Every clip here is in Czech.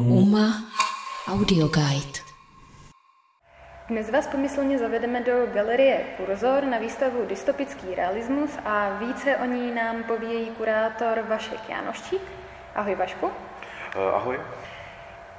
UMA Audio Guide. Dnes vás pomyslně zavedeme do galerie Kurzor na výstavu Dystopický realismus a více o ní nám povějí kurátor Vašek Janoščík. Ahoj Vašku. Uh, ahoj.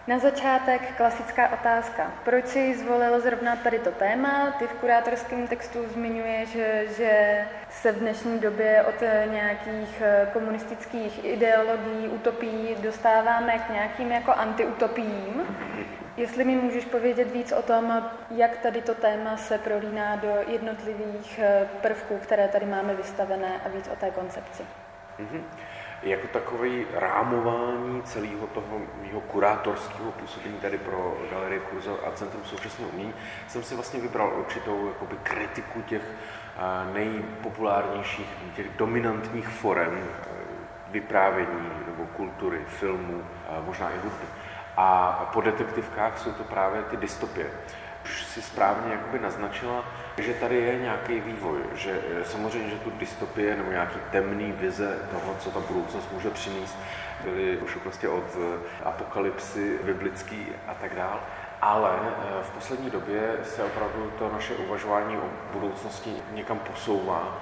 Na začátek klasická otázka. Proč jsi zvolil zrovna tady to téma? Ty v kurátorském textu zmiňuješ, že, se v dnešní době od nějakých eh, komunistických ideologií, utopií dostáváme k nějakým jako antiutopiím. Jestli mi můžeš povědět víc o tom, jak tady to téma se prolíná do jednotlivých eh, prvků, které tady máme vystavené a víc o té koncepci. Mm-hmm jako takový rámování celého toho mého kurátorského působení tady pro Galerii Kurzor a Centrum současného umění jsem si vlastně vybral určitou jakoby, kritiku těch nejpopulárnějších, těch dominantních forem vyprávění nebo kultury, filmů, možná i hudby. A po detektivkách jsou to právě ty dystopie už si správně jakoby naznačila, že tady je nějaký vývoj, že eh, samozřejmě, že tu dystopie nebo nějaký temný vize toho, co ta budoucnost může přinést, byly už prostě od eh, apokalypsy biblický a tak dál. Ale eh, v poslední době se opravdu to naše uvažování o budoucnosti někam posouvá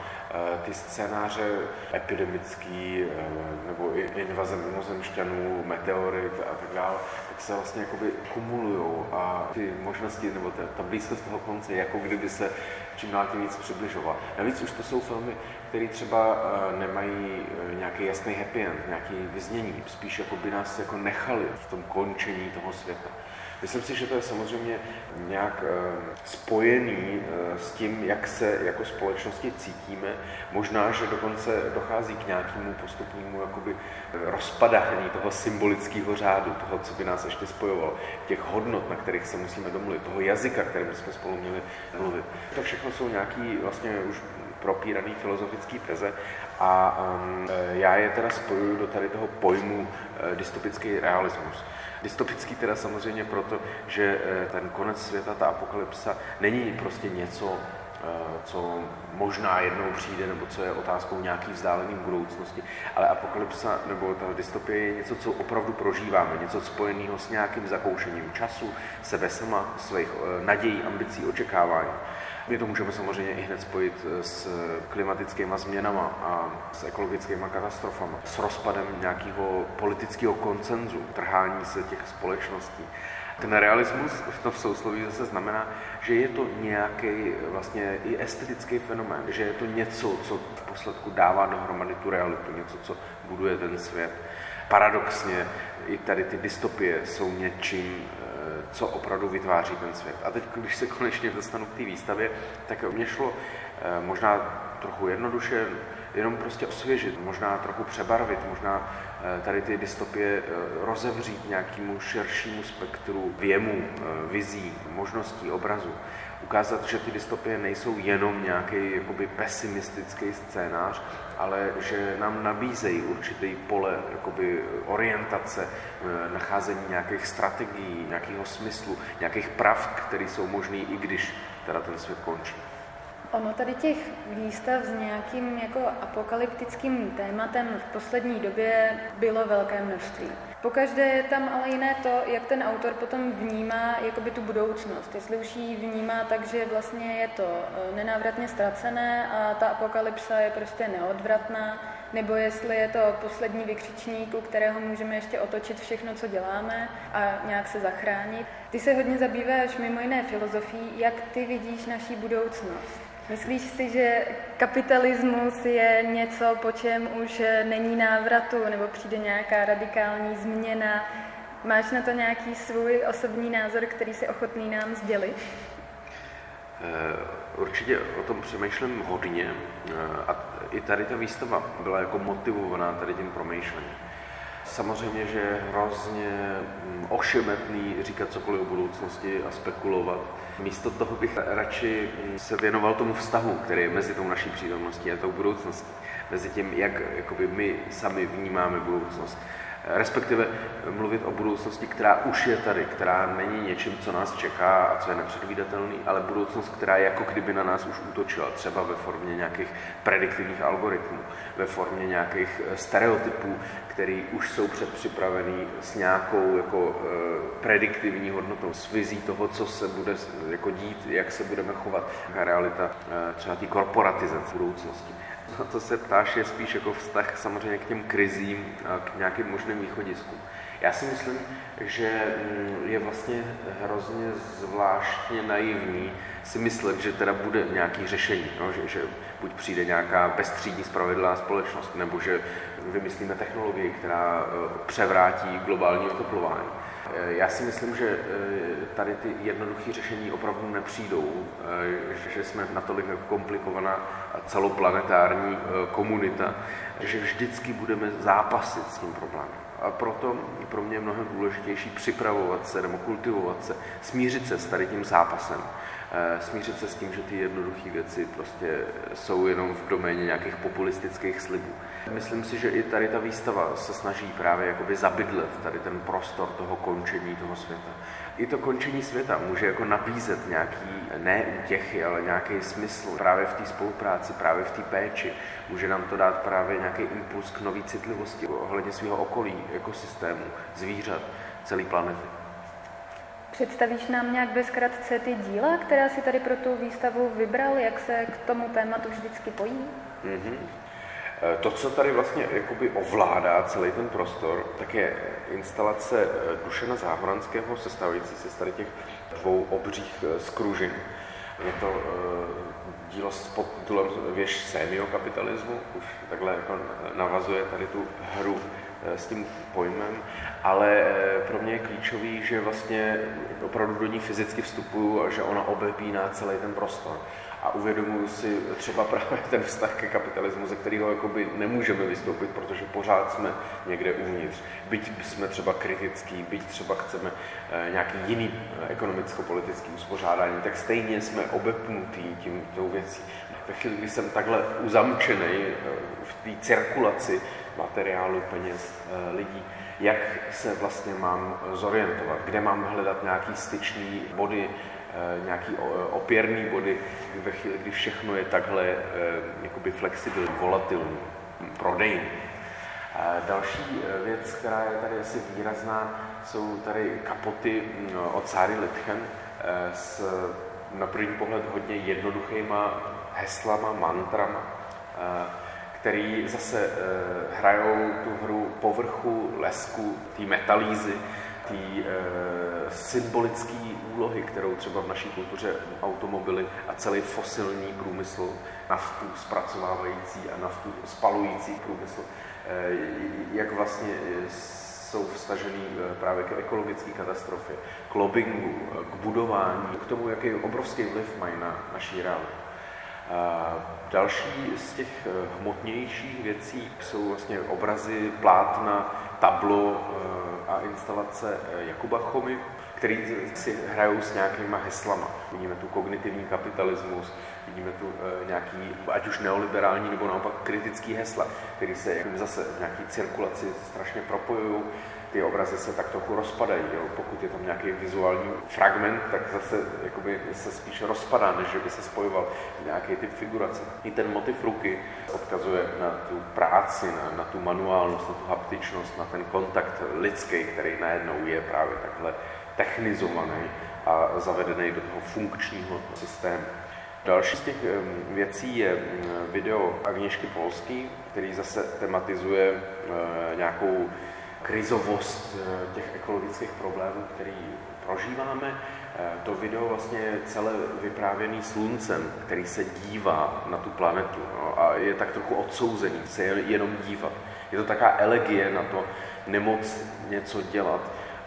ty scénáře epidemický eh, nebo invaze mimozemšťanů, meteorit a tak dále, tak se vlastně jakoby kumulují. A ty možnosti nebo ta, ta blízkost toho konce, jako kdyby se čím dál tím víc přibližovala. Navíc už to jsou filmy, které třeba eh, nemají nějaký jasný happy end, nějaký vyznění, spíš jako by nás jako nechali v tom končení toho světa. Myslím si, že to je samozřejmě nějak eh, spojený eh, s tím, jak se jako společnosti cítíme. Možná, že dokonce dochází k nějakému postupnému jakoby eh, rozpadání toho symbolického řádu, toho, co by nás ještě spojovalo, těch hodnot, na kterých se musíme domluvit, toho jazyka, kterým jsme spolu měli mluvit. To všechno jsou nějaký vlastně už propíraný filozofický teze a um, já je teda spojuju do tady toho pojmu uh, dystopický realismus. Dystopický teda samozřejmě proto, že uh, ten konec světa, ta apokalypsa, není prostě něco, co možná jednou přijde, nebo co je otázkou nějaký vzdálený budoucnosti, ale apokalypsa nebo ta dystopie je něco, co opravdu prožíváme, něco spojeného s nějakým zakoušením času, sebe sama, svých nadějí, ambicí, očekávání. My to můžeme samozřejmě i hned spojit eh, s klimatickými změnami a s ekologickými katastrofami, s rozpadem nějakého politického koncenzu, trhání se těch společností. Ten realismus v tom sousloví zase znamená, že je to nějaký vlastně i estetický fenomén, že je to něco, co v posledku dává dohromady tu realitu, něco, co buduje ten svět. Paradoxně i tady ty dystopie jsou něčím, co opravdu vytváří ten svět. A teď, když se konečně dostanu k té výstavě, tak mě šlo eh, možná trochu jednoduše jenom prostě osvěžit, možná trochu přebarvit, možná eh, tady ty dystopie eh, rozevřít nějakému širšímu spektru věmu, vizí, možností, obrazu ukázat, že ty dystopie nejsou jenom nějaký jakoby pesimistický scénář, ale že nám nabízejí určitý pole jakoby orientace, eh, nacházení nějakých strategií, nějakého smyslu, nějakých prav, které jsou možné, i když teda ten svět končí. Ono tady těch výstav s nějakým jako apokalyptickým tématem v poslední době bylo velké množství. Pokaždé je tam ale jiné to, jak ten autor potom vnímá jakoby tu budoucnost. Jestli už ji vnímá tak, že vlastně je to eh, nenávratně ztracené a ta apokalypsa je prostě neodvratná, nebo jestli je to poslední vykřičník, u kterého můžeme ještě otočit všechno, co děláme a nějak se zachránit. Ty se hodně zabýváš mimo jiné filozofií, jak ty vidíš naší budoucnost. Myslíš si, že kapitalismus je něco, po čem už není návratu, nebo přijde nějaká radikální změna? Máš na to nějaký svůj osobní názor, který si ochotný nám sdělit? Eh, určitě o tom přemýšlím hodně eh, a i tady ta výstava byla jako motivovaná tady tím promýšlením. Samozřejmě, že je hrozně mm, ošemetný říkat cokoliv o budoucnosti a spekulovat. Místo toho bych radši mm, se věnoval tomu vztahu, který je mezi tou naší přítomností a tou budoucností. Mezi tím, jak jakoby, my sami vnímáme budoucnost. Respektive mluvit o budoucnosti, která už je tady, která není něčím, co nás čeká a co je nepředvídatelný, ale budoucnost, která jako kdyby na nás už útočila, třeba ve formě nějakých prediktivních algoritmů, ve formě nějakých eh, stereotypů, které už jsou předpřipravený s nějakou jako e, prediktivní hodnotou, s vizí toho, co se bude jako dít, jak se budeme chovat. Realita třeba té korporatizace budoucnosti na to se ptáš, je spíš jako vztah samozřejmě k těm krizím a k nějakým možným východiskům. Já si myslím, že mm, je vlastně hrozně zvláštně naivní si myslet, že teda bude nějaký řešení, no, že, že buď přijde nějaká bezstřídní spravedlivá společnost, nebo že vymyslíme technologii, která eh, převrátí globální oteplování. Eh, já si myslím, že eh, tady ty jednoduché řešení opravdu nepřijdou, že jsme natolik komplikovaná celoplanetární komunita, že vždycky budeme zápasit s tím problémem. A proto pro mě je mnohem důležitější připravovat se nebo kultivovat se, smířit se s tady tím zápasem. Smířit se s tím, že ty jednoduché věci prostě jsou jenom v doméně nějakých populistických slibů. Myslím si, že i tady ta výstava se snaží právě jakoby zabydlet tady ten prostor toho končení toho světa. I to končení světa může jako nabízet nějaký, ne útěchy, ale nějaký smysl právě v té spolupráci, právě v té péči. Může nám to dát právě nějaký impuls k nové citlivosti ohledně svého okolí, ekosystému, zvířat, celé planety. Představíš nám nějak bezkratce ty díla, která si tady pro tu výstavu vybral, jak se k tomu tématu vždycky pojí? Mm-hmm. To, co tady vlastně jakoby ovládá celý ten prostor, tak je instalace eh, Dušana Záhoranského, sestavující se z tady těch dvou obřích eh, skružin. Je to dílo s podtitulem Věž semiokapitalismu, už takhle jako navazuje tady tu hru s tím pojmem, ale pro mě je klíčový, že vlastně opravdu do ní fyzicky vstupuju a že ona obepíná celý ten prostor a uvědomuji si třeba právě ten vztah ke kapitalismu, ze kterého jakoby nemůžeme vystoupit, protože pořád jsme někde uvnitř. Byť jsme třeba kritický, byť třeba chceme eh, nějaký jiný eh, ekonomicko-politický uspořádání, tak stejně jsme obepnutí tím tou věcí. Ve chvíli, kdy jsem takhle uzamčený eh, v té cirkulaci materiálu, peněz, lidí, jak se vlastně mám zorientovat, kde mám hledat nějaký styčný body, nějaký opěrný body ve chvíli, kdy všechno je takhle eh, jakoby flexibilní, volatilní, prodejní. Další eh, věc, která je tady asi výrazná, jsou tady kapoty mm, od Sáry Litchen s na první pohled hodně jednoduchýma heslama, mantrama, který zase hrajou tu hru povrchu, lesku, té metalízy, té symbolické úlohy, kterou třeba v naší kultuře automobily a celý fosilní průmysl, naftu zpracovávající a naftu spalující průmysl, eh, jak vlastně jsou vstažený eh, právě k ekologické katastrofě, k lobbingu, eh, k budování, k tomu, jaký obrovský vliv mají na naší realitu. Další z těch hmotnějších věcí jsou vlastně obrazy, plátna, tablo a instalace Jakuba Chomy, který si hrajou s nějakýma heslama. Vidíme tu kognitivní kapitalismus, vidíme tu e, nějaký, ať už neoliberální nebo naopak kritický hesla, který se jako zase v nějaký cirkulaci strašně propojují. Ty obrazy se tak trochu rozpadají. Jo? Pokud je tam nějaký vizuální fragment, tak zase jakoby se spíš rozpadá, než že by se spojoval nějaký typ figurace. I ten motiv ruky odkazuje na tu práci, na, na tu manuálnost, na tu haptičnost, na ten kontakt lidský, který najednou je právě takhle technizovaný a zavedený do toho funkčního systému. Další z těch věcí je video Agněšky Polský, který zase tematizuje nějakou krizovost těch ekologických problémů, který prožíváme. To video vlastně je celé vyprávěný sluncem, který se dívá na tu planetu no, a je tak trochu odsouzený se jenom dívat. Je to taková elegie na to nemoc něco dělat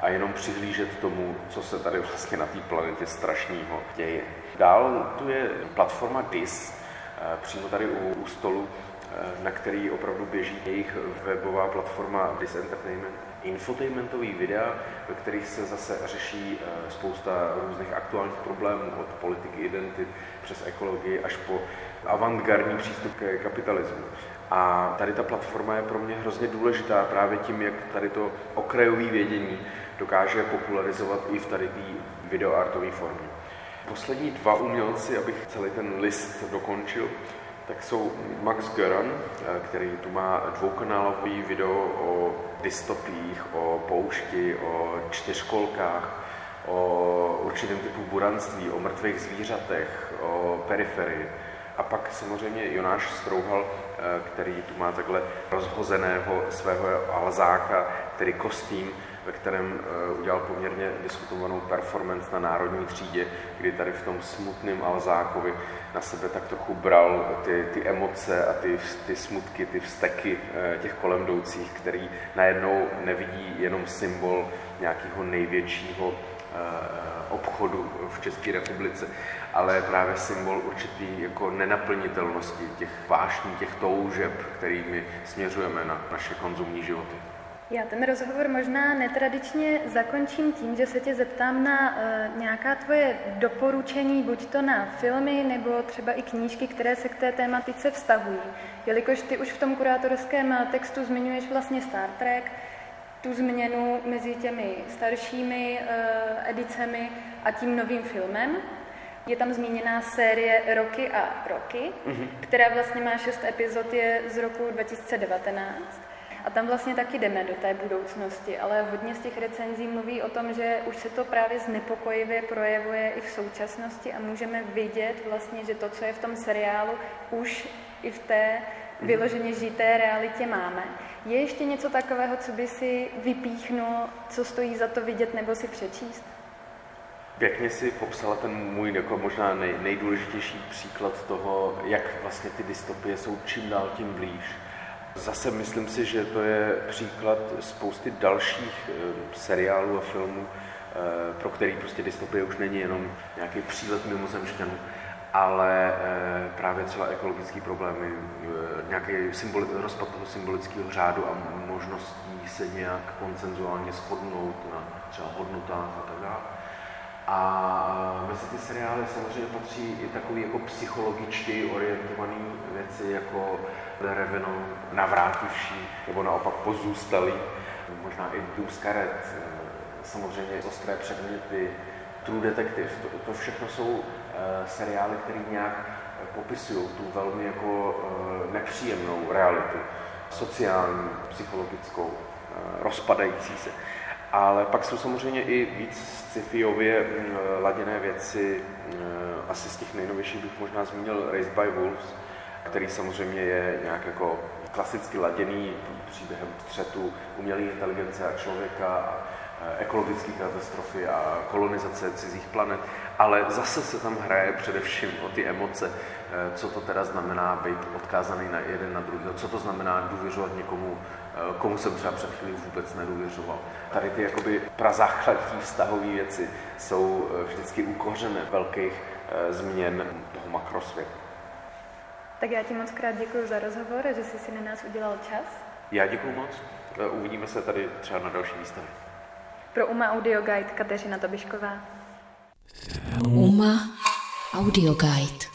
a jenom přihlížet tomu, co se tady vlastně na té planetě strašného děje. Dál tu je platforma DIS, eh, přímo tady u, u stolu, eh, na který opravdu běží jejich webová platforma DIS Entertainment. Infotainmentový videa, ve kterých se zase řeší eh, spousta různých aktuálních problémů, od politiky identit přes ekologii až po avantgardní přístup ke kapitalismu. A tady ta platforma je pro mě hrozně důležitá právě tím, jak tady to okrajové vědění dokáže popularizovat i v tady té videoartové formě. Poslední dva umělci, abych celý ten list dokončil, tak jsou Max Göran, který tu má dvoukanálový video o dystopích, o poušti, o čtyřkolkách, o určitém typu buranství, o mrtvých zvířatech, o periferii. A pak samozřejmě Jonáš Strouhal, eh, který tu má takhle rozhozeného svého alzáka, který kostým, ve kterém eh, udělal poměrně diskutovanou performance na národní třídě, kdy tady v tom smutném Alzákovi na sebe tak trochu bral ty, ty emoce a ty, ty smutky, ty vzteky eh, těch kolem jdoucích, který najednou nevidí jenom symbol nějakého největšího obchodu v České republice, ale právě symbol určitý jako nenaplnitelnosti těch vášní, těch toužeb, kterými směřujeme na naše konzumní životy. Já ten rozhovor možná netradičně zakončím tím, že se tě zeptám na uh, nějaká tvoje doporučení, buď to na filmy nebo třeba i knížky, které se k té tématice vztahují. Jelikož ty už v tom kurátorském textu zmiňuješ vlastně Star Trek, tu změnu mezi těmi staršími uh, edicemi a tím novým filmem. Je tam zmíněná série Roky a roky, mm-hmm. která vlastně má šest epizod, je z roku 2019. A tam vlastně taky jdeme do té budoucnosti, ale hodně z těch recenzí mluví o tom, že už se to právě znepokojivě projevuje i v současnosti a můžeme vidět vlastně, že to, co je v tom seriálu, už i v té mhm. vyloženě žité realitě máme. Je ještě něco takového, co by si vypíchnul, co stojí za to vidět nebo si přečíst? Pěkně si popsala ten můj jako možná nej, nejdůležitější příklad toho, jak vlastně ty dystopie jsou čím dál tím blíž. Zase myslím si, že to je příklad spousty dalších e, seriálů a filmů, e, pro který prostě dystopie už není jenom nějaký přílet mimozemšťanů, ale e, právě třeba ekologické problémy, nějaký symboli, rozpad toho symbolického řádu a možností se nějak koncenzuálně shodnout na třeba hodnotách a tak dále. A mezi ty seriály samozřejmě patří i takový jako psychologičtěji orientované věci jako Revenant, navrátivší, nebo naopak pozůstalý, možná i Dus samozřejmě ostré předměty, True Detective. To, to všechno jsou seriály, které nějak popisují tu velmi jako uh, nepříjemnou realitu, sociální, psychologickou, rozpadající se. Ale pak jsou samozřejmě i víc sci-fiově mm, laděné věci. Asi z těch nejnovějších bych možná zmínil Raised by Wolves, který samozřejmě je nějak jako klasicky laděný příběhem střetu umělé inteligence a člověka a ekologické katastrofy a kolonizace cizích planet, ale zase se tam hraje především o ty emoce, e, co to teda znamená být odkázaný na jeden na druhý, co to znamená důvěřovat někomu, e, komu jsem třeba před chvílí vůbec nedůvěřoval. Tady ty jakoby prazáchladní vztahové věci jsou vždycky ukořené velkých změn toho makrosvěta. Tak já ti moc krát děkuji za rozhovor a že jsi si na nás udělal čas. Já děkuji moc. Uvidíme se tady třeba na další výstavě. Pro UMA Audio Guide Kateřina Tobišková. UMA Audio Guide